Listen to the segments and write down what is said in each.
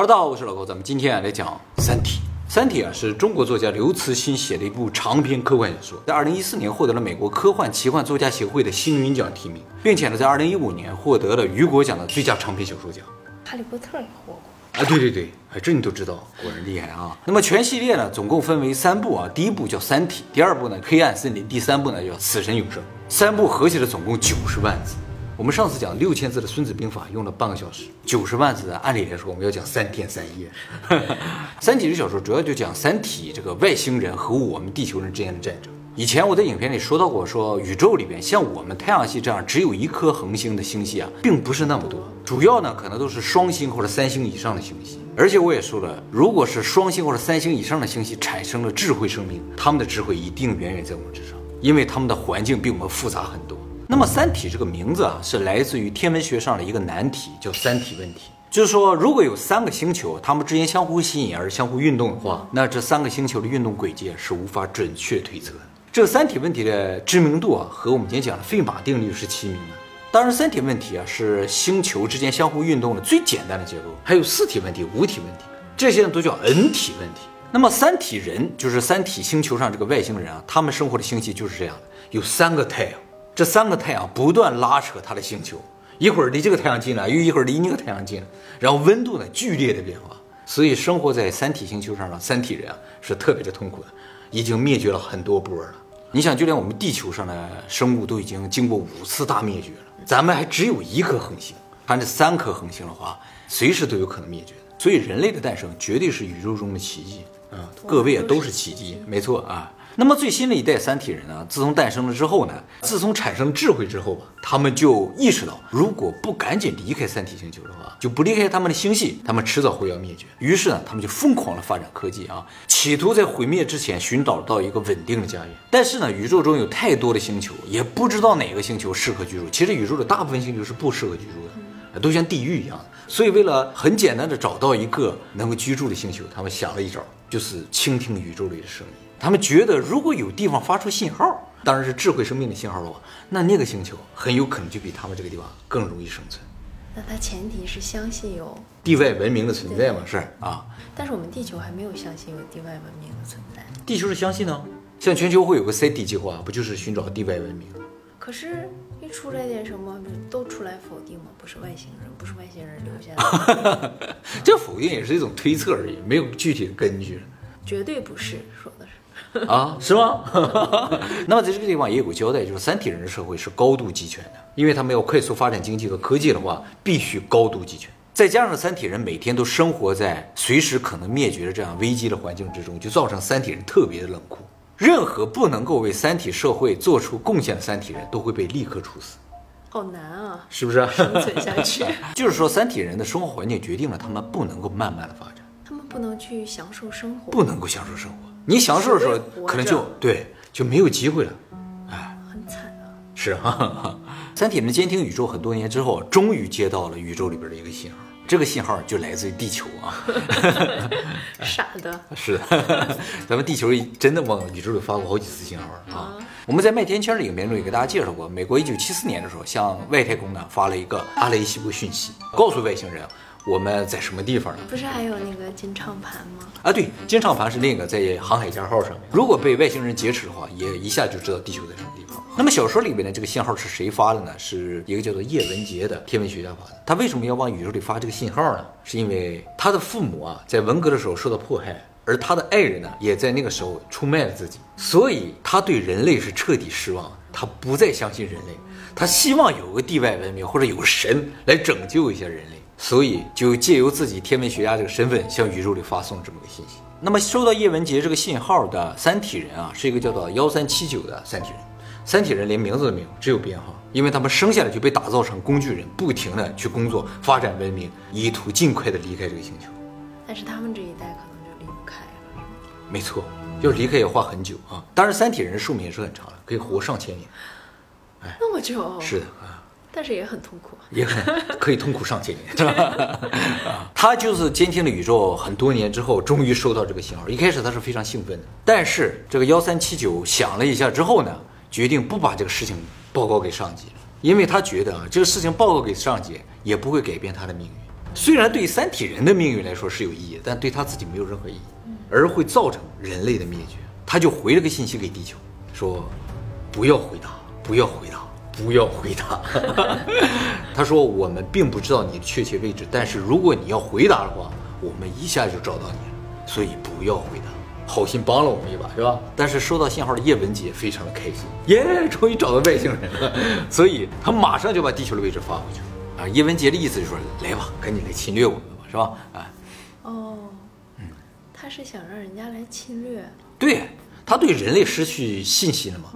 Hello，大家好，我是老高，咱们今天啊来讲《三体》。《三体》啊是中国作家刘慈欣写的一部长篇科幻小说，在二零一四年获得了美国科幻奇幻作家协会的星云奖提名，并且呢在二零一五年获得了雨果奖的最佳长篇小说奖。哈利波特也获过。啊，对对对，哎，这你都知道，果然厉害啊！那么全系列呢，总共分为三部啊，第一部叫《三体》，第二部呢《黑暗森林》，第三部呢叫《死神永生》。三部合起来总共九十万字。我们上次讲六千字的《孙子兵法》用了半个小时，九十万字的，按理来说我们要讲三天三夜。《三体》这小说主要就讲三体这个外星人和我们地球人之间的战争。以前我在影片里说到过，说宇宙里边像我们太阳系这样只有一颗恒星的星系啊，并不是那么多，主要呢可能都是双星或者三星以上的星系。而且我也说了，如果是双星或者三星以上的星系产生了智慧生命，他们的智慧一定远远在我们之上，因为他们的环境比我们复杂很多。那么《三体》这个名字啊，是来自于天文学上的一个难题，叫三体问题。就是说，如果有三个星球，它们之间相互吸引而相互运动的话，那这三个星球的运动轨迹是无法准确推测的。这个三体问题的知名度啊，和我们今天讲的费马定律是齐名的。当然，三体问题啊是星球之间相互运动的最简单的结构，还有四体问题、五体问题，这些呢都叫 N 体问题。那么三体人就是三体星球上这个外星人啊，他们生活的星系就是这样的，有三个太阳。这三个太阳不断拉扯它的星球，一会儿离这个太阳近了，又一会儿离那个太阳近了，然后温度呢剧烈的变化，所以生活在三体星球上的三体人啊是特别的痛苦的，已经灭绝了很多波了。你想，就连我们地球上的生物都已经经过五次大灭绝了，咱们还只有一颗恒星，看这三颗恒星的话，随时都有可能灭绝。所以人类的诞生绝对是宇宙中的奇迹啊！各位啊都是奇迹，没错啊。那么最新的一代三体人呢？自从诞生了之后呢，自从产生智慧之后吧，他们就意识到，如果不赶紧离开三体星球的话，就不离开他们的星系，他们迟早会要灭绝。于是呢，他们就疯狂的发展科技啊，企图在毁灭之前寻找到一个稳定的家园。但是呢，宇宙中有太多的星球，也不知道哪个星球适合居住。其实宇宙的大部分星球是不适合居住的，都像地狱一样。所以为了很简单的找到一个能够居住的星球，他们想了一招，就是倾听宇宙里的声音。他们觉得，如果有地方发出信号，当然是智慧生命的信号的话，那那个星球很有可能就比他们这个地方更容易生存。那它前提是相信有地外文明的存在嘛？是啊。但是我们地球还没有相信有地外文明的存在。地球是相信呢，像全球会有个 SETI 计划，不就是寻找地外文明？可是，一出来点什么，都出来否定吗？不是外星人，不是外星人留下的。这否定也是一种推测而已，没有具体的根据。绝对不是，说的是。啊，是吗？那么在这个地方也有个交代，就是三体人的社会是高度集权的，因为他们要快速发展经济和科技的话，必须高度集权。再加上三体人每天都生活在随时可能灭绝的这样危机的环境之中，就造成三体人特别的冷酷。任何不能够为三体社会做出贡献的三体人都会被立刻处死。好难啊，是不是？生存下去。就是说，三体人的生活环境决定了他们不能够慢慢的发展，他们不能去享受生活，不能够享受生活。你享受的时候，可能就对就没有机会了，哎，很惨啊。是哈，三体人监听宇宙很多年之后，终于接到了宇宙里边的一个信号，这个信号就来自于地球啊。傻的。是，咱们地球真的往宇宙里发过好几次信号啊。我们在麦田圈的影片中也给大家介绍过，美国一九七四年的时候向外太空呢发了一个阿雷西博讯息，告诉外星人。我们在什么地方呢？不是还有那个金唱盘吗？啊，对，金唱盘是另一个在航海家号上面。如果被外星人劫持的话，也一下就知道地球在什么地方。那么小说里边的这个信号是谁发的呢？是一个叫做叶文洁的天文学家发的。他为什么要往宇宙里发这个信号呢？是因为他的父母啊在文革的时候受到迫害，而他的爱人呢也在那个时候出卖了自己，所以他对人类是彻底失望，他不再相信人类，他希望有个地外文明或者有个神来拯救一下人类。所以就借由自己天文学家这个身份，向宇宙里发送这么个信息。那么收到叶文洁这个信号的三体人啊，是一个叫做幺三七九的三体人。三体人连名字都没有，只有编号，因为他们生下来就被打造成工具人，不停的去工作、发展文明，以图尽快的离开这个星球。但是他们这一代可能就离不开了。没错，要离开也花很久啊。当然，三体人的寿命也是很长的，可以活上千年。哎，那么久？是的啊。但是也很痛苦，也很可以痛苦上千年。他就是监听了宇宙很多年之后，终于收到这个信号。一开始他是非常兴奋的，但是这个幺三七九想了一下之后呢，决定不把这个事情报告给上级，因为他觉得啊，这个事情报告给上级也不会改变他的命运。虽然对三体人的命运来说是有意义，但对他自己没有任何意义，而会造成人类的灭绝。他就回了个信息给地球，说不要回答，不要回答，不要回答。他说我们并不知道你的确切位置，但是如果你要回答的话，我们一下就找到你了，所以不要回答。好心帮了我们一把，是吧？但是收到信号的叶文洁非常的开心，耶，终于找到外星人了，所以他马上就把地球的位置发回去了。啊，叶文洁的意思就是说，来吧，赶紧来侵略我们吧，是吧？啊，哦，他是想让人家来侵略，对，他对人类失去信心了嘛，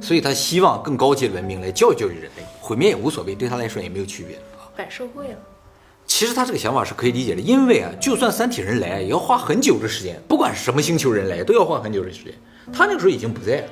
所以他希望更高级的文明来教育教育人类，毁灭也无所谓，对他来说也没有区别啊。反社会了。其实他这个想法是可以理解的，因为啊，就算三体人来，也要花很久的时间，不管是什么星球人来，都要花很久的时间。他那个时候已经不在了，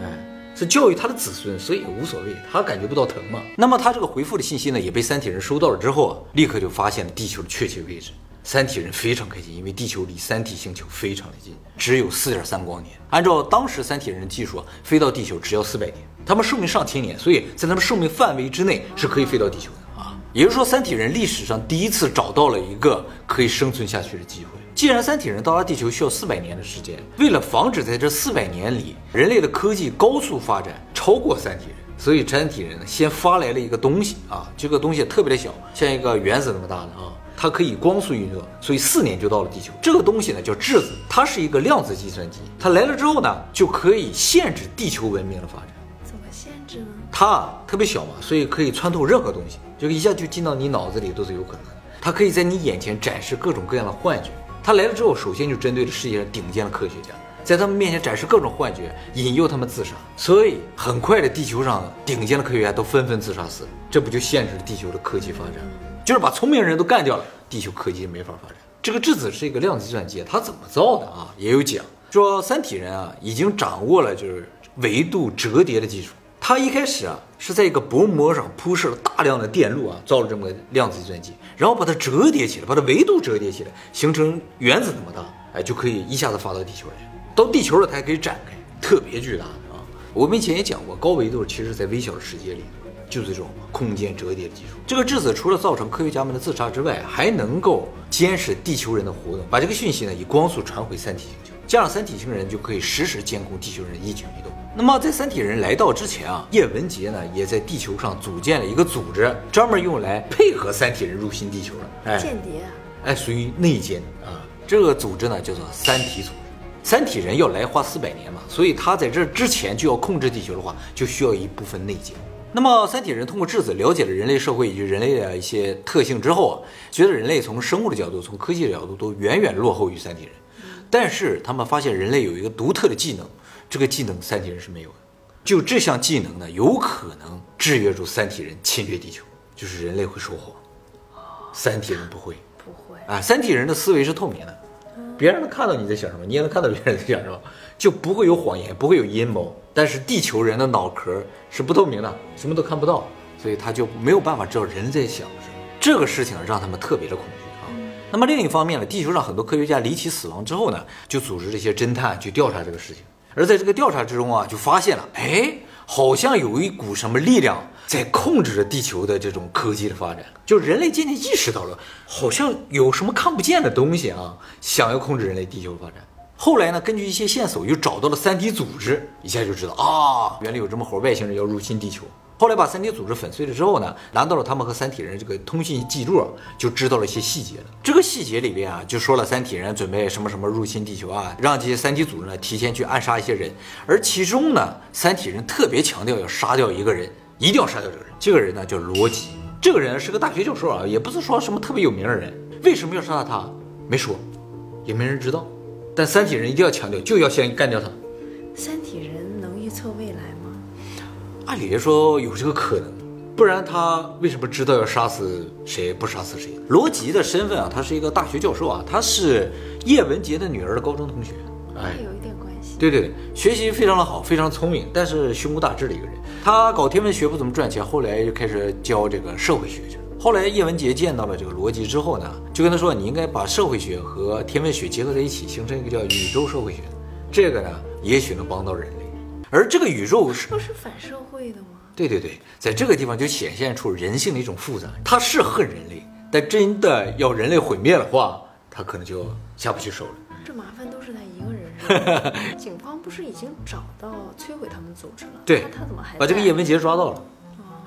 哎，是教育他的子孙，所以也无所谓，他感觉不到疼嘛。那么他这个回复的信息呢，也被三体人收到了之后啊，立刻就发现了地球的确切位置。三体人非常开心，因为地球离三体星球非常的近，只有四点三光年。按照当时三体人的技术，飞到地球只要四百年，他们寿命上千年，所以在他们寿命范围之内是可以飞到地球的啊。也就是说，三体人历史上第一次找到了一个可以生存下去的机会。既然三体人到达地球需要四百年的时间，为了防止在这四百年里人类的科技高速发展超过三体人，所以三体人呢先发来了一个东西啊，这个东西特别的小，像一个原子那么大的啊，它可以光速运作，所以四年就到了地球。这个东西呢叫质子，它是一个量子计算机，它来了之后呢就可以限制地球文明的发展。怎么限制呢？它啊特别小嘛，所以可以穿透任何东西，就一下就进到你脑子里都是有可能的。它可以在你眼前展示各种各样的幻觉。它来了之后，首先就针对了世界上顶尖的科学家，在他们面前展示各种幻觉，引诱他们自杀。所以很快的，地球上顶尖的科学家都纷纷自杀死了。这不就限制了地球的科技发展吗？就是把聪明人都干掉了，地球科技没法发展。这个质子是一个量子计算机，它怎么造的啊？也有讲，说三体人啊已经掌握了就是维度折叠的技术。他一开始啊是在一个薄膜上铺设了大量的电路啊，造了这么个量子计算机，然后把它折叠起来，把它维度折叠起来，形成原子那么大，哎，就可以一下子发到地球来。到地球了，它还可以展开，特别巨大啊！我们以前也讲过，高维度其实在微小的世界里，就是这种空间折叠的技术。这个质子除了造成科学家们的自杀之外，还能够监视地球人的活动，把这个讯息呢以光速传回三体星球，这样三体星人就可以实时监控地球人的一举一动。那么在三体人来到之前啊，叶文洁呢也在地球上组建了一个组织，专门用来配合三体人入侵地球的。哎，间谍啊，哎，属于内奸啊。这个组织呢叫做三体组织。三体人要来花四百年嘛，所以他在这之前就要控制地球的话，就需要一部分内奸。那么三体人通过质子了解了人类社会以及人类的一些特性之后啊，觉得人类从生物的角度、从科技的角度都远远落后于三体人。但是他们发现人类有一个独特的技能，这个技能三体人是没有的。就这项技能呢，有可能制约住三体人侵略地球，就是人类会说谎，三体人不会。不会，啊，三体人的思维是透明的，别人能看到你在想什么，你也能看到别人在想什么，就不会有谎言，不会有阴谋。但是地球人的脑壳是不透明的，什么都看不到，所以他就没有办法知道人在想什么。这个事情让他们特别的恐惧啊。那么另一方面呢，地球上很多科学家离奇死亡之后呢，就组织这些侦探去调查这个事情。而在这个调查之中啊，就发现了，哎，好像有一股什么力量在控制着地球的这种科技的发展。就人类渐渐意识到了，好像有什么看不见的东西啊，想要控制人类地球的发展。后来呢，根据一些线索，又找到了三体组织，一下就知道啊，原来有这么伙外星人要入侵地球。后来把三体组织粉碎了之后呢，拿到了他们和三体人这个通信记录，就知道了一些细节了。这个细节里边啊，就说了三体人准备什么什么入侵地球啊，让这些三体组织呢提前去暗杀一些人。而其中呢，三体人特别强调要杀掉一个人，一定要杀掉这个人。这个人呢叫罗辑，这个人是个大学教授啊，也不是说什么特别有名的人。为什么要杀他？没说，也没人知道。但三体人一定要强调，就要先干掉他。三体人能预测未来吗？按理来说有这个可能，不然他为什么知道要杀死谁不杀死谁？罗辑的身份啊，他是一个大学教授啊，他是叶文洁的女儿的高中同学。哎，有一点关系。对对对，学习非常的好，非常聪明，但是胸无大志的一个人。他搞天文学不怎么赚钱，后来就开始教这个社会学去了。后来叶文洁见到了这个罗辑之后呢，就跟他说：“你应该把社会学和天文学结合在一起，形成一个叫宇宙社会学。这个呢，也许能帮到人类。而这个宇宙是不是反社会的吗？对对对，在这个地方就显现出人性的一种复杂。他是恨人类，但真的要人类毁灭的话，他可能就下不去手了。这麻烦都是他一个人是吧？警方不是已经找到摧毁他们组织了？对那他怎么还把这个叶文洁抓到了。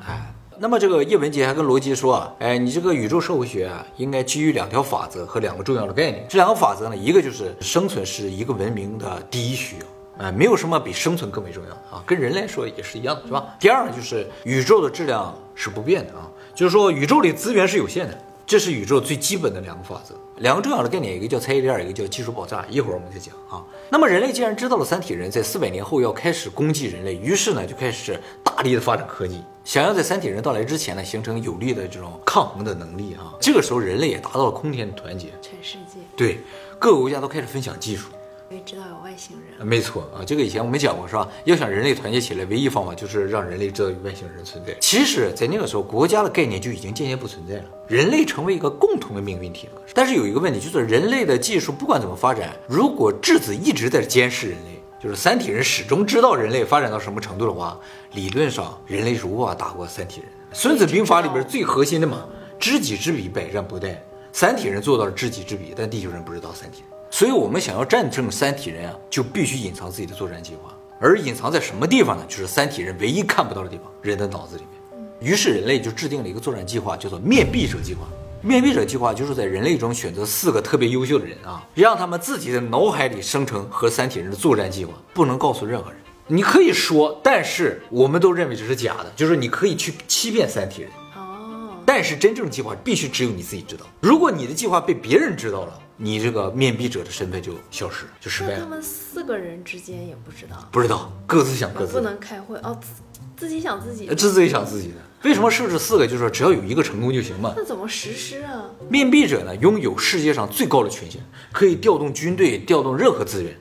哎，那么这个叶文洁还跟罗辑说啊，哎，你这个宇宙社会学啊，应该基于两条法则和两个重要的概念。这两个法则呢，一个就是生存是一个文明的第一需要，哎，没有什么比生存更为重要啊，跟人来说也是一样的，是吧？第二呢，就是宇宙的质量是不变的啊，就是说宇宙里资源是有限的。这是宇宙最基本的两个法则，两个重要的概念，一个叫猜疑链，一个叫技术爆炸。一会儿我们再讲啊。那么人类既然知道了三体人在四百年后要开始攻击人类，于是呢就开始大力的发展科技，想要在三体人到来之前呢形成有力的这种抗衡的能力啊。这个时候人类也达到了空前的团结，全世界，对各个国家都开始分享技术。因为知道有外星人。没错啊，这个以前我们讲过是吧？要想人类团结起来，唯一方法就是让人类知道有外星人存在。其实，在那个时候，国家的概念就已经渐渐不存在了，人类成为一个共同的命运体了。但是有一个问题，就是人类的技术不管怎么发展，如果质子一直在监视人类，就是三体人始终知道人类发展到什么程度的话，理论上人类是无法打过三体人。孙子兵法里边最核心的嘛，知己知彼，百战不殆。三体人做到了知己知彼，但地球人不知道三体人。所以，我们想要战胜三体人啊，就必须隐藏自己的作战计划。而隐藏在什么地方呢？就是三体人唯一看不到的地方——人的脑子里面。于是，人类就制定了一个作战计划，叫做“面壁者计划”。面壁者计划就是在人类中选择四个特别优秀的人啊，让他们自己的脑海里生成和三体人的作战计划，不能告诉任何人。你可以说，但是我们都认为这是假的，就是你可以去欺骗三体人。哦，但是真正计划必须只有你自己知道。如果你的计划被别人知道了，你这个面壁者的身份就消失，就失败了。那他们四个人之间也不知道，不知道，各自想各自的，不能开会哦，自自己想自己呃，自己想自己的。为什么设置四个？就是说只要有一个成功就行嘛。那怎么实施啊？面壁者呢，拥有世界上最高的权限，可以调动军队，调动任何资源。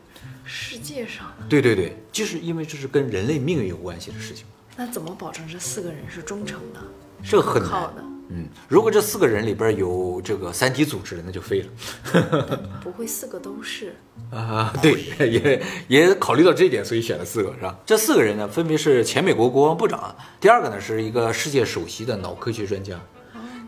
世界上的，对对对，就是因为这是跟人类命运有关系的事情，那怎么保证这四个人是忠诚的？这个很难。可靠的，嗯，如果这四个人里边有这个三体组织的，那就废了。不会四个都是。啊，对，也也考虑到这一点，所以选了四个，是吧？这四个人呢，分别是前美国国防部长，第二个呢是一个世界首席的脑科学专家，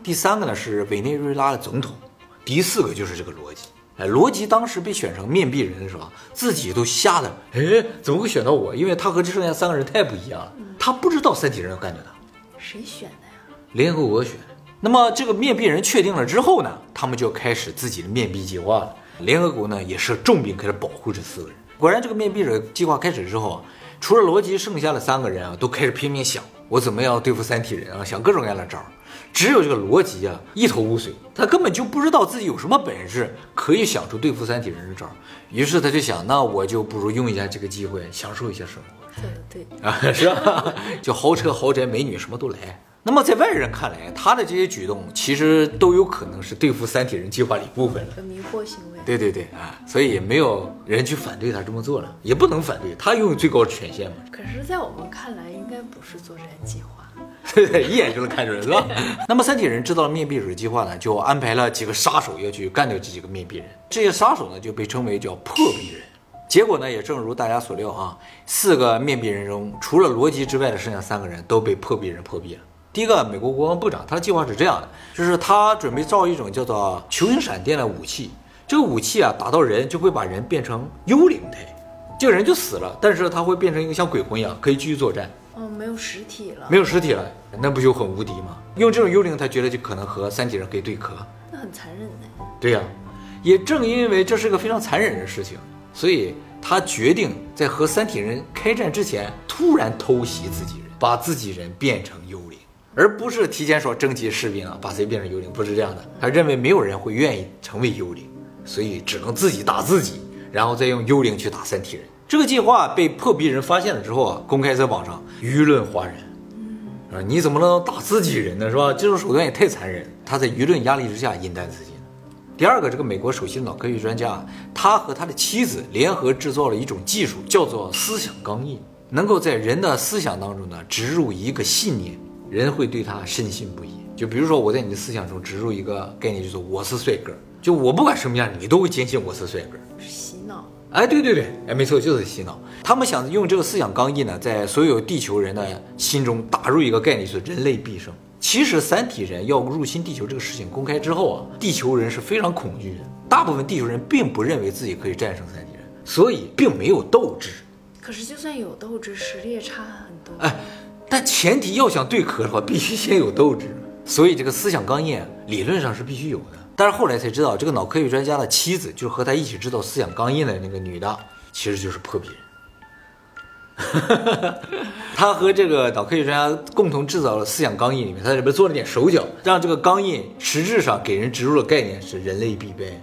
第三个呢是委内瑞拉的总统，第四个就是这个罗辑。哎，罗辑当时被选成面壁人的时候，自己都吓得，哎，怎么会选到我？因为他和这剩下三个人太不一样了，他不知道三体人要干掉他。谁选的呀？联合国选。那么这个面壁人确定了之后呢，他们就开始自己的面壁计划了。联合国呢也是重兵开始保护这四个人。果然，这个面壁者计划开始之后啊，除了罗辑，剩下的三个人啊都开始拼命想我怎么样对付三体人啊，想各种各样的招儿。只有这个罗辑啊一头雾水，他根本就不知道自己有什么本事可以想出对付三体人的招儿。于是他就想，那我就不如用一下这个机会，享受一下生活。对对，啊，是吧？就豪车、豪宅、美女什么都来。那么在外人看来，他的这些举动其实都有可能是对付三体人计划的一部分了。有迷惑行为。对对对啊，所以也没有人去反对他这么做了，也不能反对，他拥有最高的权限嘛。可是，在我们看来，应该不是作战计划。对对，一眼就能看出来，是吧？那么三体人知道了面壁者计划呢，就安排了几个杀手要去干掉这几个面壁人。这些杀手呢，就被称为叫破壁人。结果呢，也正如大家所料啊，四个面壁人中，除了罗辑之外的剩下三个人都被破壁人破壁了。第一个，美国国防部长，他的计划是这样的，就是他准备造一种叫做球形闪电的武器。这个武器啊，打到人就会把人变成幽灵体，这个人就死了，但是他会变成一个像鬼魂一样，可以继续作战。哦，没有实体了。没有实体了，那不就很无敌吗？用这种幽灵，他觉得就可能和三体人可以对磕。那很残忍呢。对呀、也正因为这是个非常残忍的事情，所以他决定在和三体人开战之前，突然偷袭自己人，把自己人变成幽灵，而不是提前说征集士兵啊，把谁变成幽灵，不是这样的。他认为没有人会愿意成为幽灵，所以只能自己打自己，然后再用幽灵去打三体人。这个计划被破壁人发现了之后啊，公开在网上，舆论哗然。啊，你怎么能打自己人呢？是吧？这种手段也太残忍。他在舆论压力之下饮弹自尽。第二个，这个美国首席脑科学专家，他和他的妻子联合制造了一种技术，叫做思想钢印，能够在人的思想当中呢植入一个信念，人会对他深信不疑。就比如说，我在你的思想中植入一个概念，就是我是帅哥，就我不管什么样，你都会坚信我是帅哥。是洗脑。哎，对对对，哎，没错，就是洗脑。他们想用这个思想刚毅呢，在所有地球人的心中打入一个概念，就是人类必胜。其实三体人要入侵地球这个事情公开之后啊，地球人是非常恐惧的。大部分地球人并不认为自己可以战胜三体人，所以并没有斗志。可是就算有斗志，实力也差很多。哎，但前提要想对壳的话，必须先有斗志。所以这个思想钢印理论上是必须有的。但是后来才知道，这个脑科学专家的妻子，就是和他一起制造思想钢印的那个女的，其实就是破壁人。他和这个脑科学专家共同制造了思想钢印，里面他在里边做了点手脚，让这个钢印实质上给人植入的概念是人类必备。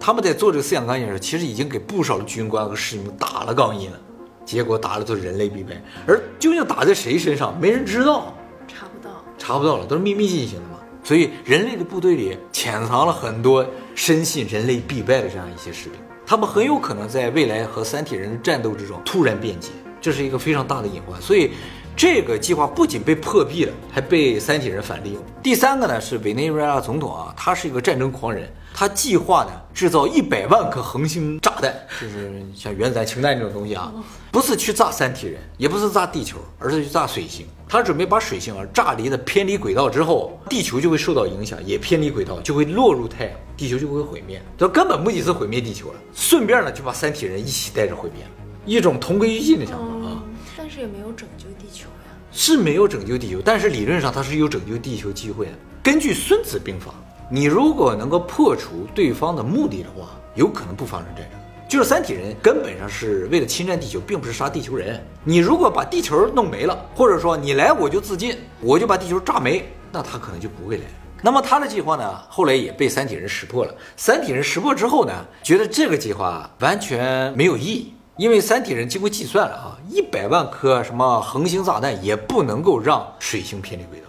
他们在做这个思想钢印的时候，其实已经给不少的军官和士兵打了钢印了，结果打的都是人类必败。而究竟打在谁身上，没人知道，查不到，查不到了，都是秘密进行的嘛。所以人类的部队里潜藏了很多深信人类必败的这样一些士兵，他们很有可能在未来和三体人的战斗之中突然变节。这是一个非常大的隐患，所以这个计划不仅被破壁了，还被三体人反利用。第三个呢是委内瑞拉总统啊，他是一个战争狂人，他计划呢制造一百万颗恒星炸弹，就是像原子弹、氢弹这种东西啊，不是去炸三体人，也不是炸地球，而是去炸水星。他准备把水星啊炸离的偏离轨道之后，地球就会受到影响，也偏离轨道，就会落入太阳，地球就会毁灭。这根本目的是毁灭地球了，顺便呢就把三体人一起带着毁灭了。一种同归于尽的想法啊，但是也没有拯救地球呀。是没有拯救地球，但是理论上它是有拯救地球机会的。根据《孙子兵法》，你如果能够破除对方的目的的话，有可能不发生战争。就是三体人根本上是为了侵占地球，并不是杀地球人。你如果把地球弄没了，或者说你来我就自尽，我就把地球炸没，那他可能就不会来。那么他的计划呢，后来也被三体人识破了。三体人识破之后呢，觉得这个计划完全没有意义。因为三体人经过计算了啊，一百万颗什么恒星炸弹也不能够让水星偏离轨道，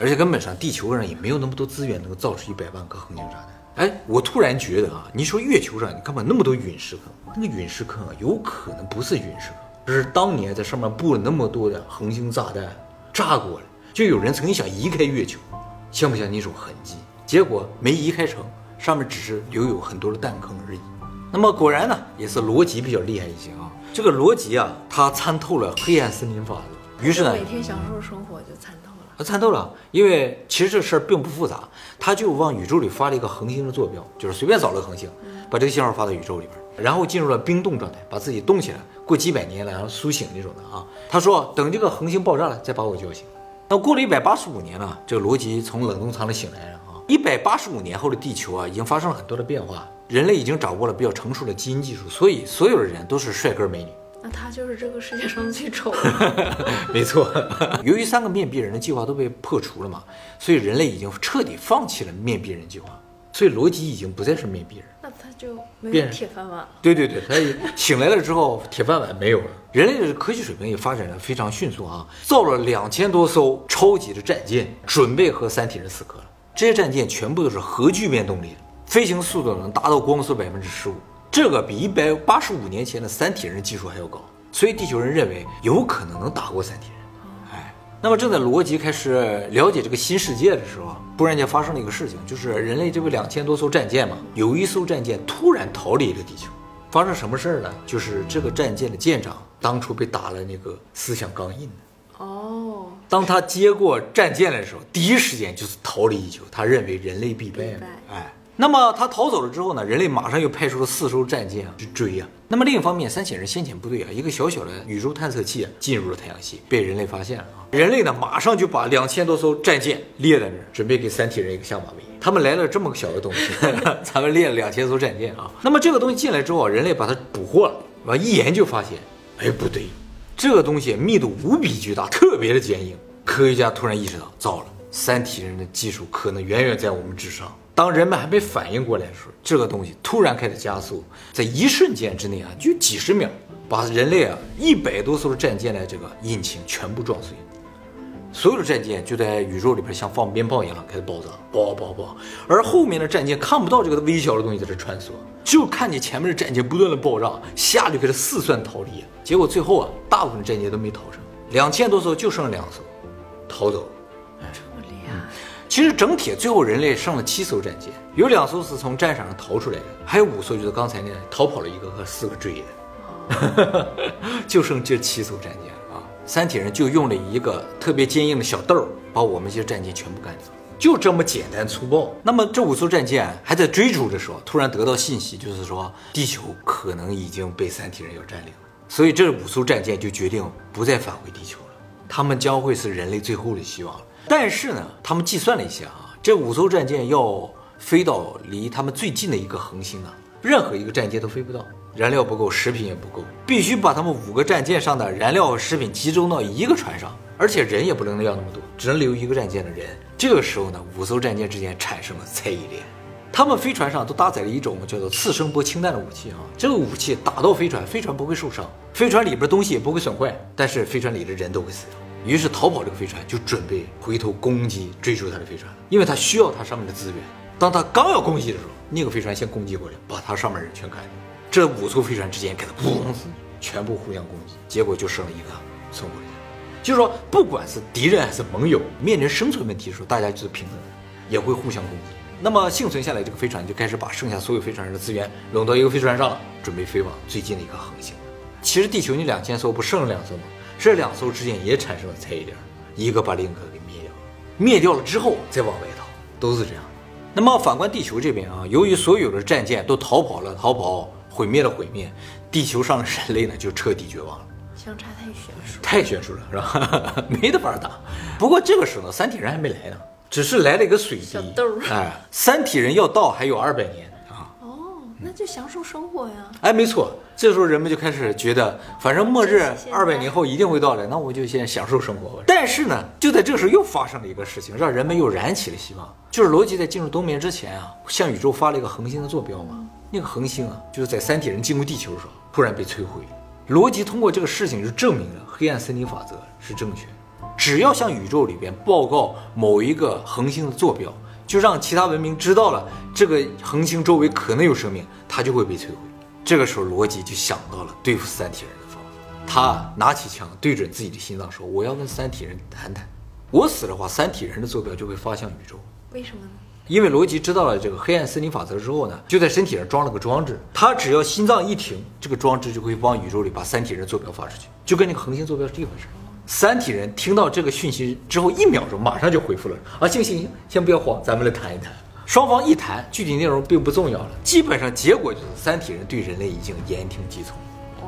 而且根本上地球上也没有那么多资源能够造出一百万颗恒星炸弹。哎，我突然觉得啊，你说月球上你看吧，那么多陨石坑，那个陨石坑啊，有可能不是陨石坑，而是当年在上面布了那么多的恒星炸弹炸过了，就有人曾经想移开月球，像不像那种痕迹？结果没移开成，上面只是留有很多的弹坑而已。那么果然呢，也是罗辑比较厉害一些啊。这个罗辑啊，他参透了黑暗森林法则，于是呢，每天享受生活就参。他参透了，因为其实这事儿并不复杂，他就往宇宙里发了一个恒星的坐标，就是随便找了个恒星，把这个信号发到宇宙里边，然后进入了冰冻状态，把自己冻起来，过几百年了，然后苏醒那种的啊。他说等这个恒星爆炸了，再把我叫醒。那过了一百八十五年呢，这个罗辑从冷冻舱里醒来了啊。一百八十五年后的地球啊，已经发生了很多的变化。人类已经掌握了比较成熟的基因技术，所以所有的人都是帅哥美女。那他就是这个世界上最丑的。没错，由于三个面壁人的计划都被破除了嘛，所以人类已经彻底放弃了面壁人计划。所以罗辑已经不再是面壁人。那他就没有铁饭碗了。对对对，他醒来了之后，铁饭碗没有了。人类的科技水平也发展的非常迅速啊，造了两千多艘超级的战舰，准备和三体人死磕了。这些战舰全部都是核聚变动力的。飞行速度能达到光速百分之十五，这个比一百八十五年前的三体人技术还要高，所以地球人认为有可能能打过三体人。哎，那么正在罗辑开始了解这个新世界的时候，突然间发生了一个事情，就是人类这不两千多艘战舰嘛，有一艘战舰突然逃离了地球。发生什么事儿呢？就是这个战舰的舰长当初被打了那个思想钢印的。哦，当他接过战舰的时候，第一时间就是逃离地球，他认为人类必败。哎。那么他逃走了之后呢？人类马上又派出了四艘战舰啊去追啊。那么另一方面，三体人先遣部队啊，一个小小的宇宙探测器进入了太阳系，被人类发现了啊。人类呢，马上就把两千多艘战舰列在那儿，准备给三体人一个下马威。他们来了这么个小的东西，咱们列了两千艘战舰啊。那么这个东西进来之后啊，人类把它捕获了，完一研究发现，哎不对，这个东西密度无比巨大，特别的坚硬。科学家突然意识到，糟了，三体人的技术可能远远在我们之上。当人们还没反应过来的时候，这个东西突然开始加速，在一瞬间之内啊，就几十秒，把人类啊一百多艘战舰的这个引擎全部撞碎，所有的战舰就在宇宙里边像放鞭炮一样开始爆炸，爆爆爆，而后面的战舰看不到这个微小的东西在这穿梭，就看见前面的战舰不断的爆炸，下就开始四散逃离，结果最后啊，大部分战舰都没逃生，两千多艘就剩两艘，逃走。其实整体最后人类剩了七艘战舰，有两艘是从战场上逃出来的，还有五艘就是刚才那逃跑了一个和四个追的，就剩这七艘战舰啊。三体人就用了一个特别坚硬的小豆儿，把我们这些战舰全部干走，就这么简单粗暴。那么这五艘战舰还在追逐的时候，突然得到信息，就是说地球可能已经被三体人要占领了，所以这五艘战舰就决定不再返回地球了，他们将会是人类最后的希望了。但是呢，他们计算了一下啊，这五艘战舰要飞到离他们最近的一个恒星啊，任何一个战舰都飞不到。燃料不够，食品也不够，必须把他们五个战舰上的燃料和食品集中到一个船上，而且人也不能要那么多，只能留一个战舰的人。这个时候呢，五艘战舰之间产生了猜疑链。他们飞船上都搭载了一种叫做次声波氢弹的武器啊，这个武器打到飞船，飞船不会受伤，飞船里边东西也不会损坏，但是飞船里的人都会死掉。于是逃跑这个飞船就准备回头攻击追逐他的飞船，因为他需要它上面的资源。当他刚要攻击的时候，那个飞船先攻击过来，把他上面人全干掉。这五艘飞船之间给他砰，全部互相攻击，结果就剩了一个存活的。就是说，不管是敌人还是盟友，面临生存问题的时候，大家就是平等的，也会互相攻击。那么幸存下来这个飞船就开始把剩下所有飞船上的资源拢到一个飞船上了，准备飞往最近的一个恒星。其实地球你两千艘不剩了两艘吗？这两艘之间也产生了猜疑点，一个把另一个给灭掉，灭掉了之后再往外逃，都是这样。那么反观地球这边啊，由于所有的战舰都逃跑了，逃跑。毁灭了，毁灭，地球上的人类呢就彻底绝望了，相差太悬殊，太悬殊了，是吧？没得法打。不过这个时候呢，三体人还没来呢，只是来了一个水滴。哎，三体人要到还有二百年。那就享受生活呀！哎，没错，这时候人们就开始觉得，反正末日二百年后一定会到来，那我就先享受生活吧。但是呢，就在这时候又发生了一个事情，让人们又燃起了希望，就是罗辑在进入冬眠之前啊，向宇宙发了一个恒星的坐标嘛。那个恒星啊，就是在三体人进入地球的时候突然被摧毁。罗辑通过这个事情就证明了黑暗森林法则是正确，只要向宇宙里边报告某一个恒星的坐标。就让其他文明知道了这个恒星周围可能有生命，它就会被摧毁。这个时候，罗辑就想到了对付三体人的方法。他拿起枪对准自己的心脏说：“我要跟三体人谈谈。我死的话，三体人的坐标就会发向宇宙。为什么呢？因为罗辑知道了这个黑暗森林法则之后呢，就在身体上装了个装置。他只要心脏一停，这个装置就会往宇宙里把三体人坐标发出去，就跟那个恒星坐标是一回事。”三体人听到这个讯息之后，一秒钟马上就回复了啊，行行行，先不要慌，咱们来谈一谈。双方一谈，具体内容并不重要了，基本上结果就是三体人对人类已经言听计从。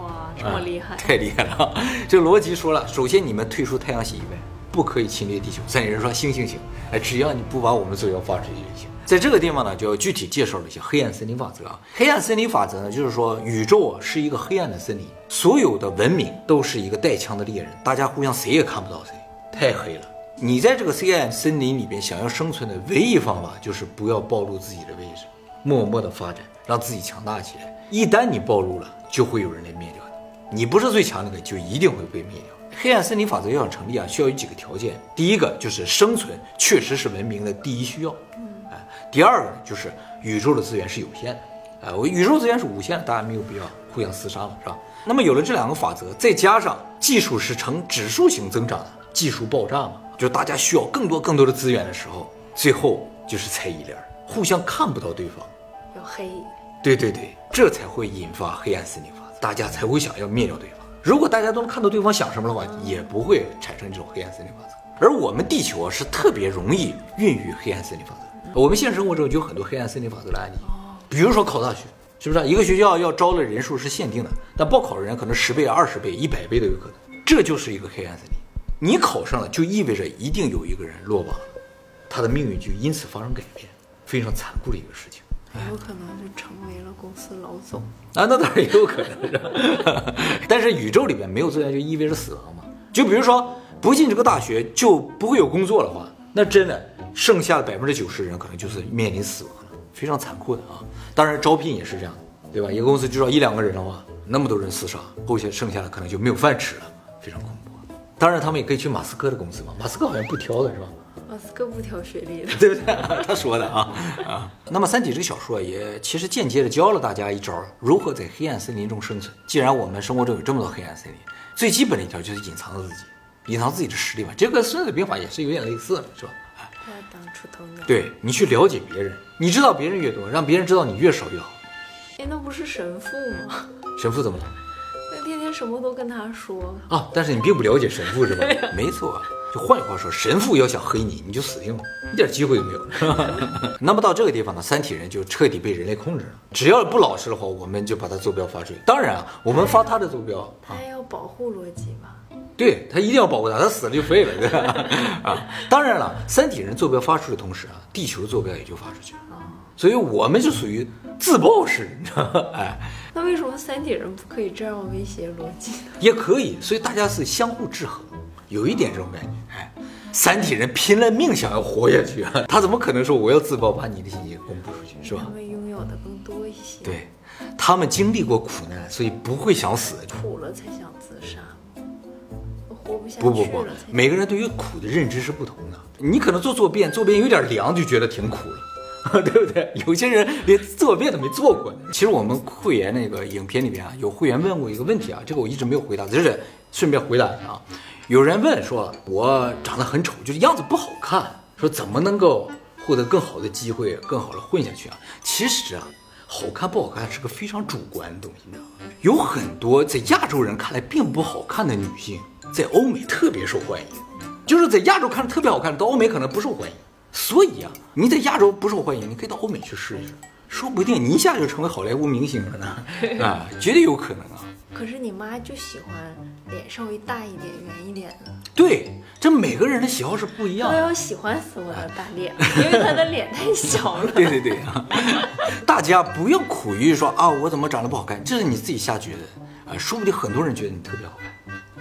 哇，这么厉害！太厉害了！这罗辑说了，首先你们退出太阳系以外，不可以侵略地球。三体人说行行行，哎，只要你不把我们坐标发出去就行。在这个地方呢，就要具体介绍了一下黑暗森林法则。黑暗森林法则呢，就是说宇宙啊是一个黑暗的森林，所有的文明都是一个带枪的猎人，大家互相谁也看不到谁，太黑了。你在这个黑暗森林里边想要生存的唯一方法，就是不要暴露自己的位置，默默的发展，让自己强大起来。一旦你暴露了，就会有人来灭掉你。你不是最强那个，就一定会被灭掉。黑暗森林法则要想成立啊，需要有几个条件。第一个就是生存确实是文明的第一需要。第二个呢，就是宇宙的资源是有限的，哎，我宇宙资源是无限的，大家没有必要互相厮杀了，是吧？那么有了这两个法则，再加上技术是呈指数型增长的，技术爆炸嘛，就大家需要更多更多的资源的时候，最后就是猜疑链，互相看不到对方，有黑，对对对，这才会引发黑暗森林法则，大家才会想要灭掉对方。如果大家都能看到对方想什么的话，也不会产生这种黑暗森林法则。而我们地球啊，是特别容易孕育黑暗森林法则。我们现实生活中就有很多黑暗森林法则的案例，比如说考大学，是不是一个学校要招的人数是限定的，但报考的人可能十倍、二十倍、一百倍都有可能，这就是一个黑暗森林。你考上了，就意味着一定有一个人落榜，他的命运就因此发生改变，非常残酷的一个事情。有可能就成为了公司老总啊，那当然也有可能是。但是宇宙里边没有资源就意味着死亡嘛？就比如说不进这个大学就不会有工作的话，那真的。剩下的百分之九十人可能就是面临死亡了，非常残酷的啊！当然招聘也是这样的，对吧？一个公司就招一两个人的话，那么多人厮杀，后些剩下的可能就没有饭吃了，非常恐怖。当然他们也可以去马斯克的公司嘛，马斯克好像不挑的是吧？马斯克不挑学历的，对不对？他说的啊啊。那么《三体》这个小说也其实间接的教了大家一招，如何在黑暗森林中生存。既然我们生活中有这么多黑暗森林，最基本的一条就是隐藏自己，隐藏自己的实力嘛。这个《孙子兵法》也是有点类似的，是吧？要当出头鸟。对你去了解别人，你知道别人越多，让别人知道你越少越好。哎，那不是神父吗？神父怎么了？那天天天什么都跟他说。啊，但是你并不了解神父是吧？没错，就换句话说，神父要想黑你，你就死定了，一点机会都没有。那么到这个地方呢，三体人就彻底被人类控制了。只要不老实的话，我们就把他坐标发出去。当然啊，我们发他的坐标他还要保护逻辑吧？对他一定要保护他，他死了就废了，对吧？啊，当然了，三体人坐标发出的同时啊，地球坐标也就发出去了，所以我们就属于自爆式，你知道吗？哎，那为什么三体人不可以这样威胁逻辑呢？也可以，所以大家是相互制衡，有一点这种感觉，哎。三体人拼了命想要活下去啊，他怎么可能说我要自爆把你的信息公布出去，是吧他？们拥有的更多一些。，对，他们经历过苦难，所以不会想死。苦了才想自杀，下去不不不，每个人对于苦的认知是不同的。你可能做坐便，坐便有点凉就觉得挺苦了，对不对？有些人连坐便都没做过呢。其实我们会员那个影片里边啊，有会员问过一个问题啊，这个我一直没有回答，就是顺便回答一下啊。有人问说，我长得很丑，就是样子不好看，说怎么能够获得更好的机会，更好的混下去啊？其实啊。好看不好看是个非常主观的东西，你知道吗？有很多在亚洲人看来并不好看的女性，在欧美特别受欢迎，就是在亚洲看着特别好看，到欧美可能不受欢迎。所以啊，你在亚洲不受欢迎，你可以到欧美去试一试，说不定你一下就成为好莱坞明星了呢，啊，绝对有可能啊。可是你妈就喜欢脸稍微大一点、圆一点的。对，这每个人的喜好是不一样的。我要喜欢死我的大脸，因为她的脸太小了。对对对啊，大家不要苦于说啊，我怎么长得不好看，这是你自己瞎觉得啊，说不定很多人觉得你特别好看，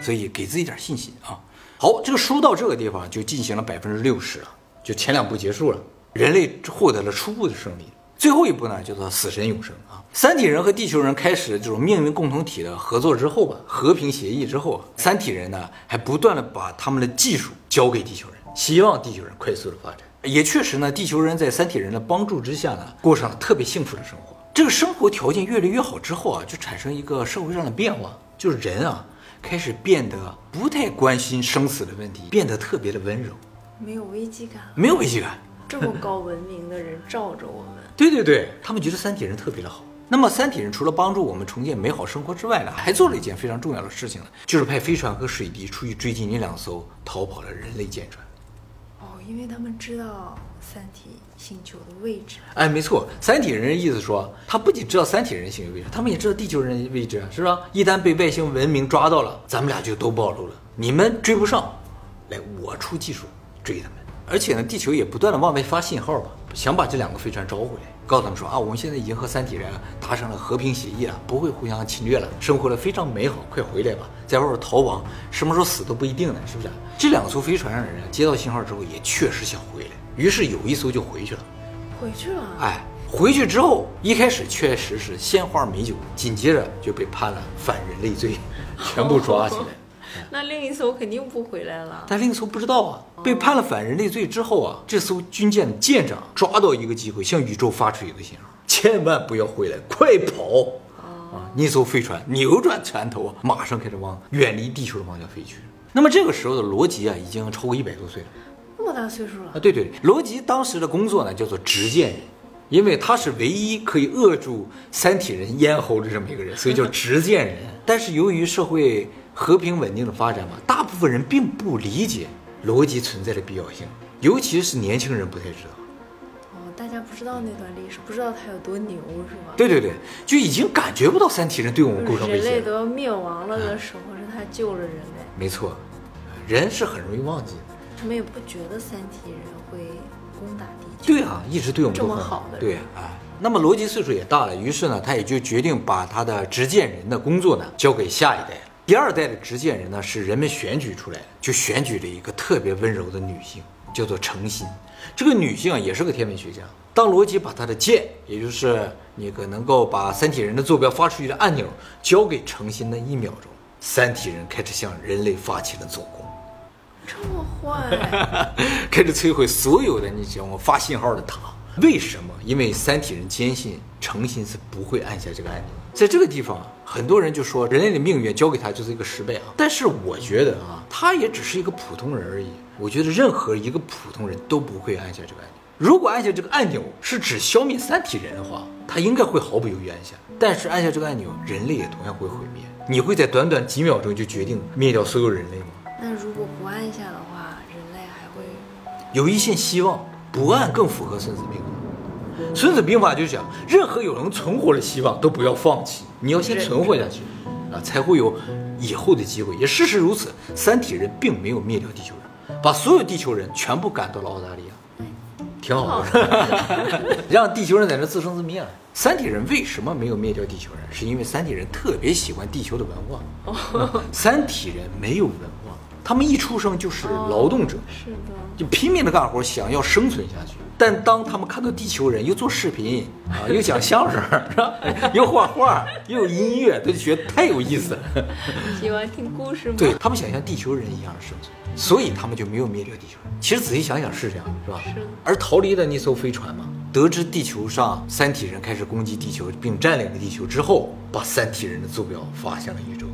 所以给自己点信心啊。好，这个书到这个地方就进行了百分之六十了，就前两步结束了，人类获得了初步的胜利。最后一步呢，叫做死神永生啊。三体人和地球人开始这种命运共同体的合作之后吧，和平协议之后啊，三体人呢还不断的把他们的技术交给地球人，希望地球人快速的发展。也确实呢，地球人在三体人的帮助之下呢，过上了特别幸福的生活。这个生活条件越来越好之后啊，就产生一个社会上的变化，就是人啊开始变得不太关心生死的问题，变得特别的温柔，没有危机感。没有危机感。这么高文明的人罩着我们，对对对，他们觉得三体人特别的好。那么三体人除了帮助我们重建美好生活之外呢，还做了一件非常重要的事情呢，就是派飞船和水滴出去追击那两艘逃跑的人类舰船。哦，因为他们知道三体星球的位置。哎，没错，三体人意思说，他不仅知道三体人星球位置，他们也知道地球人位置啊，是吧？一旦被外星文明抓到了，咱们俩就都暴露了，你们追不上，来，我出技术追他们。而且呢，地球也不断的往外发信号吧，想把这两个飞船招回来，告诉他们说啊，我们现在已经和三体人达成了和平协议了，不会互相侵略了，生活的非常美好，快回来吧，在外边逃亡，什么时候死都不一定呢，是不是？这两艘飞船上的人接到信号之后，也确实想回来，于是有一艘就回去了。回去了，哎，回去之后，一开始确实是鲜花美酒，紧接着就被判了反人类罪，全部抓起来。那另一艘肯定不回来了。但另一艘不知道啊，被判了反人类罪之后啊，这艘军舰的舰长抓到一个机会，向宇宙发出一个信号：千万不要回来，快跑！啊，那艘飞船扭转船头啊，马上开始往远离地球的方向飞去。那么这个时候的罗辑啊，已经超过一百多岁了。那么大岁数啊，了，啊对，对罗辑当时的工作呢叫做执剑人，因为他是唯一可以扼住三体人咽喉的这么一个人，所以叫执剑人。但是由于社会和平稳定的发展嘛，大部分人并不理解逻辑存在的必要性，尤其是年轻人不太知道。哦，大家不知道那段历史，不知道他有多牛，是吧？对对对，就已经感觉不到三体人对我们构成威胁。人类都要灭亡了的时候，是他救了人类。没错，人是很容易忘记的。他们也不觉得三体人会攻打地球。对啊，一直对我们这么好的人对，啊，那么罗辑岁数也大了，于是呢，他也就决定把他的执剑人的工作呢交给下一代。第二代的执剑人呢，是人们选举出来的，就选举了一个特别温柔的女性，叫做程心。这个女性啊，也是个天文学家。当罗辑把他的剑，也就是那个能够把三体人的坐标发出去的按钮交给程心的一秒钟，三体人开始向人类发起了总攻。这么坏，开始摧毁所有的你知道吗？发信号的塔。为什么？因为三体人坚信诚心是不会按下这个按钮。在这个地方，很多人就说人类的命运交给他就是一个失败啊。但是我觉得啊，他也只是一个普通人而已。我觉得任何一个普通人都不会按下这个按钮。如果按下这个按钮是指消灭三体人的话，他应该会毫不犹豫按下。但是按下这个按钮，人类也同样会毁灭。你会在短短几秒钟就决定灭掉所有人类吗？那如果有一线希望，不按更符合《孙子兵法》。《孙子兵法》就是讲，任何有能存活的希望都不要放弃，你要先存活下去，啊，才会有以后的机会。也事实如此，三体人并没有灭掉地球人，把所有地球人全部赶到了澳大利亚，挺好的，让地球人在那自生自灭了。三体人为什么没有灭掉地球人？是因为三体人特别喜欢地球的文化。三体人没有文化，他们一出生就是劳动者。是的，就拼命的干活，想要生存下去。但当他们看到地球人又做视频啊，又讲相声，是吧？又画画，又有音乐，他就觉得太有意思了。喜欢听故事吗？对他们想像地球人一样生存，所以他们就没有灭掉地球人。其实仔细想想是这样，是吧？是而逃离的那艘飞船嘛，得知地球上三体人开始攻击地球并占领了地球之后，把三体人的坐标发向了宇宙。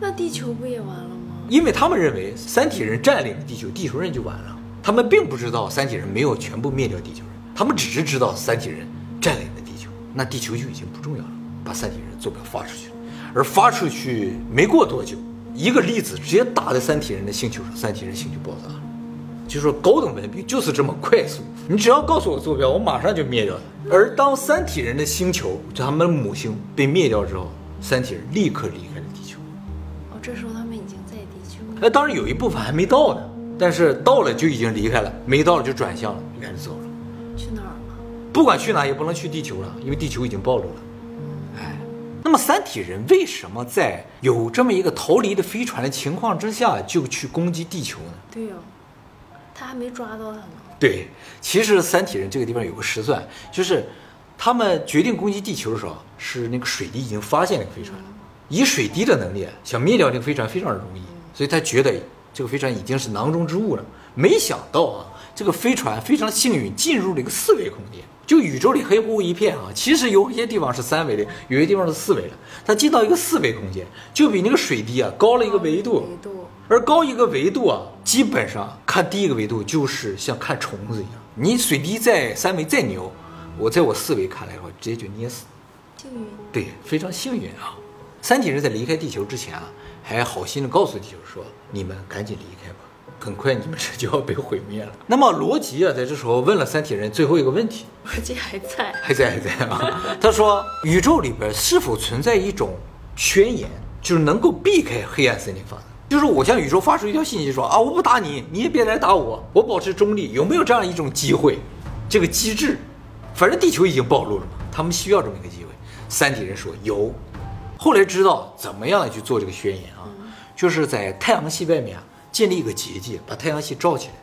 那地球不也完了吗？因为他们认为三体人占领了地球，地球人就完了。他们并不知道三体人没有全部灭掉地球人，他们只是知道三体人占领了地球，那地球就已经不重要了，把三体人坐标发出去。而发出去没过多久，一个粒子直接打在三体人的星球上，三体人星球爆炸了。就说高等文明就是这么快速，你只要告诉我坐标，我马上就灭掉它。而当三体人的星球，就他们的母星被灭掉之后，三体人立刻离开了地球。哦，这时候他们已经在地球了。那当然有一部分还没到呢，但是到了就已经离开了，没到了就转向了，就开始走了。去哪儿了？不管去哪也不能去地球了，因为地球已经暴露了。哎，那么三体人为什么在有这么一个逃离的飞船的情况之下就去攻击地球呢？对哦，他还没抓到他呢。对，其实三体人这个地方有个实算，就是他们决定攻击地球的时候，是那个水滴已经发现那个飞船了，以水滴的能力想灭掉那个飞船非常容易，所以他觉得这个飞船已经是囊中之物了。没想到啊，这个飞船非常幸运进入了一个四维空间，就宇宙里黑乎乎一片啊，其实有些地方是三维的，有些地方是四维的。它进到一个四维空间，就比那个水滴啊高了一个维度。维度。而高一个维度啊，基本上看第一个维度就是像看虫子一样。你水滴在三维再牛，我在我四维看来的话，直接就捏死。幸运。对，非常幸运啊！三体人在离开地球之前啊，还好心的告诉地球说：“你们赶紧离开吧，很快你们这就要被毁灭了。”那么罗辑啊，在这时候问了三体人最后一个问题，罗辑还在。还在还在啊？他说：“宇宙里边是否存在一种宣言，就是能够避开黑暗森林法则？就是我向宇宙发出一条信息说啊，我不打你，你也别来打我，我保持中立，有没有这样一种机会？这个机制，反正地球已经暴露了嘛，他们需要这么一个机会。三体人说有，后来知道怎么样去做这个宣言啊，就是在太阳系外面啊建立一个结界，把太阳系罩起来。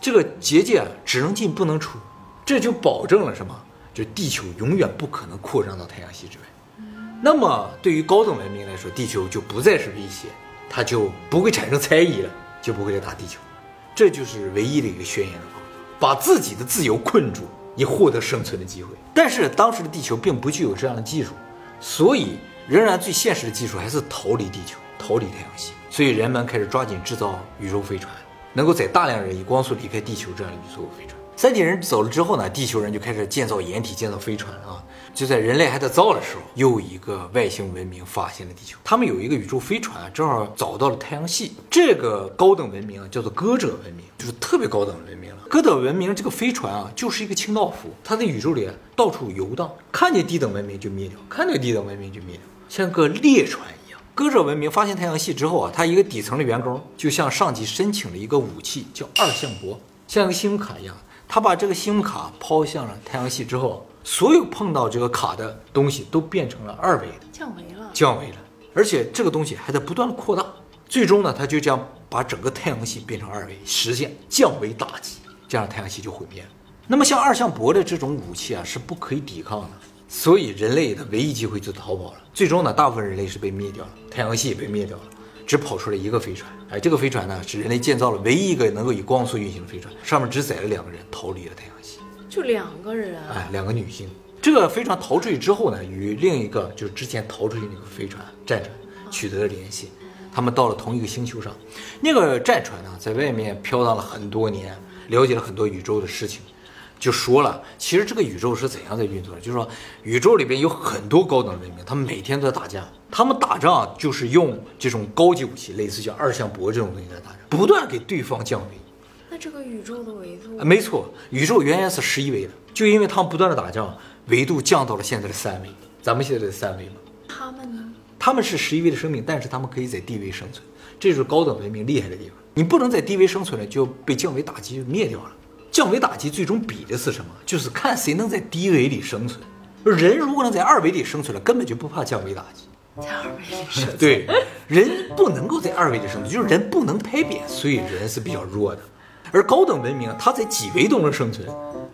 这个结界啊只能进不能出，这就保证了什么？就地球永远不可能扩张到太阳系之外。那么对于高等文明来说，地球就不再是威胁，它就不会产生猜疑了，就不会来打地球。这就是唯一的一个宣言的方法，把自己的自由困住，以获得生存的机会。但是当时的地球并不具有这样的技术，所以仍然最现实的技术还是逃离地球，逃离太阳系。所以人们开始抓紧制造宇宙飞船，能够载大量人以光速离开地球这样的宇宙飞船。三体人走了之后呢，地球人就开始建造掩体、建造飞船啊。就在人类还在造的时候，又一个外星文明发现了地球。他们有一个宇宙飞船，正好找到了太阳系。这个高等文明啊，叫做歌者文明，就是特别高等文明了。歌者文明这个飞船啊，就是一个清道夫，它在宇宙里到处游荡，看见低等文明就灭掉，看见低等文明就灭掉，像个猎船歌者文明发现太阳系之后啊，他一个底层的员工就向上级申请了一个武器，叫二向箔，像一个信用卡一样。他把这个信用卡抛向了太阳系之后，所有碰到这个卡的东西都变成了二维的，降维了。降维了，而且这个东西还在不断的扩大。最终呢，他就这样把整个太阳系变成二维，实现降维打击，这样太阳系就毁灭了。那么像二向箔的这种武器啊，是不可以抵抗的，所以人类的唯一机会就逃跑了。最终呢，大部分人类是被灭掉了，太阳系也被灭掉了。只跑出来一个飞船，哎，这个飞船呢是人类建造了唯一一个能够以光速运行的飞船，上面只载了两个人逃离了太阳系，就两个人啊。哎，两个女性。这个飞船逃出去之后呢，与另一个就是之前逃出去那个飞船战船取得了联系，他们到了同一个星球上。那个战船呢，在外面飘荡了很多年，了解了很多宇宙的事情。就说了，其实这个宇宙是怎样在运作的？就是说，宇宙里边有很多高等文明，他们每天都在打架。他们打仗就是用这种高级武器，类似像二向箔这种东西在打仗，不断给对方降维。那这个宇宙的维度啊，没错，宇宙原来是十一维的，就因为他们不断的打仗，维度降到了现在的三维。咱们现在的三维嘛，他们呢？他们是十一维的生命，但是他们可以在低维生存，这就是高等文明厉害的地方。你不能在低维生存了，就被降维打击灭掉了。降维打击最终比的是什么？就是看谁能在低维里生存。人如果能在二维里生存了，根本就不怕降维打击。在二维里生存。对，人不能够在二维里生存，就是人不能拍扁，所以人是比较弱的。而高等文明，它在几维都能生存，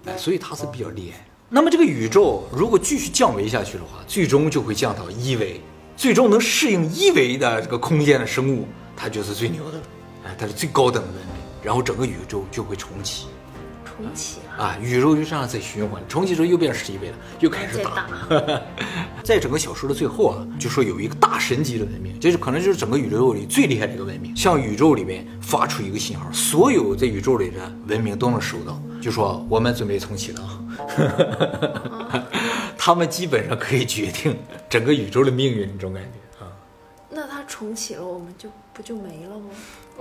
哎，所以它是比较厉害。那么这个宇宙如果继续降维下去的话，最终就会降到一维。最终能适应一维的这个空间的生物，它就是最牛的了，哎，它是最高等的文明。然后整个宇宙就会重启。重启了啊！宇宙就这样在循环，重启之后又变成十一倍了，又开始打。在整个小说的最后啊，就说有一个大神级的文明，这是可能就是整个宇宙里最厉害的一个文明，向宇宙里面发出一个信号，所有在宇宙里的文明都能收到，就说我们准备重启了啊。他们基本上可以决定整个宇宙的命运，这种感觉啊。那它重启了，我们就不就没了吗？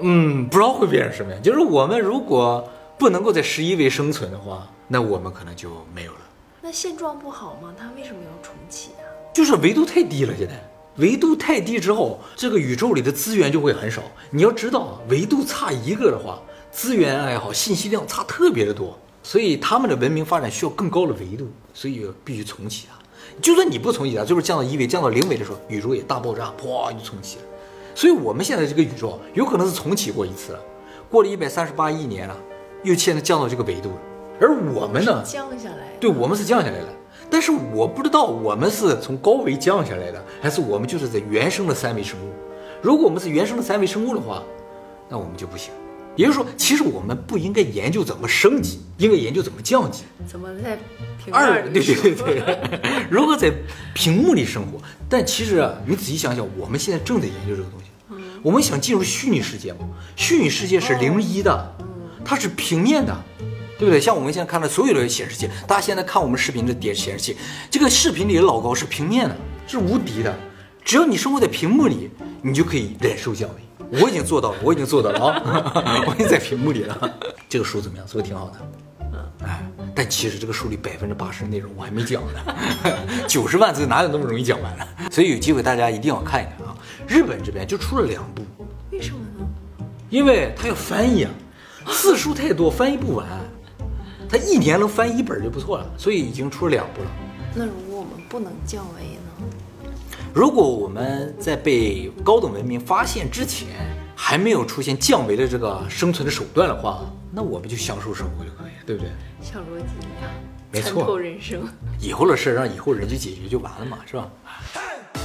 嗯，不知道会变成什么样。就是我们如果。不能够在十一维生存的话，那我们可能就没有了。那现状不好吗？它为什么要重启啊？就是维度太低了，现在维度太低之后，这个宇宙里的资源就会很少。你要知道，维度差一个的话，资源也好，信息量差特别的多。所以他们的文明发展需要更高的维度，所以必须重启啊。就算你不重启啊，就是降到一维、降到零维的时候，宇宙也大爆炸，哗就重启了。所以我们现在这个宇宙有可能是重启过一次了，过了一百三十八亿年了。又现在降到这个维度了，而我们呢？降下来。对，我们是降下来了。但是我不知道我们是从高维降下来的，还是我们就是在原生的三维生物。如果我们是原生的三维生物的话，那我们就不行。也就是说，其实我们不应该研究怎么升级，应该研究怎么降级。怎么在二？对对对对。如何在屏幕里生活？但其实啊，你仔细想想，我们现在正在研究这个东西。嗯。我们想进入虚拟世界嘛？虚拟世界是零一的。它是平面的，对不对？像我们现在看的所有的显示器，大家现在看我们视频的点显示器，这个视频里的老高是平面的，是无敌的。只要你生活在屏幕里，你就可以忍受降维。我已经做到了，我已经做到了啊！我已经在屏幕里了。这个书怎么样？是不是挺好的？嗯，哎，但其实这个书里百分之八十的内容我还没讲呢，九十万字哪有那么容易讲完呢？所以有机会大家一定要看一看啊！日本这边就出了两部，为什么呢？因为它要翻译啊。字数太多，翻译不完。他一年能翻一本就不错了，所以已经出了两部了。那如果我们不能降维呢？如果我们在被高等文明发现之前，还没有出现降维的这个生存的手段的话，那我们就享受生活就可以，对不对？像逻辑一样，没错。人生，以后的事让以后人去解决就完了嘛，是吧？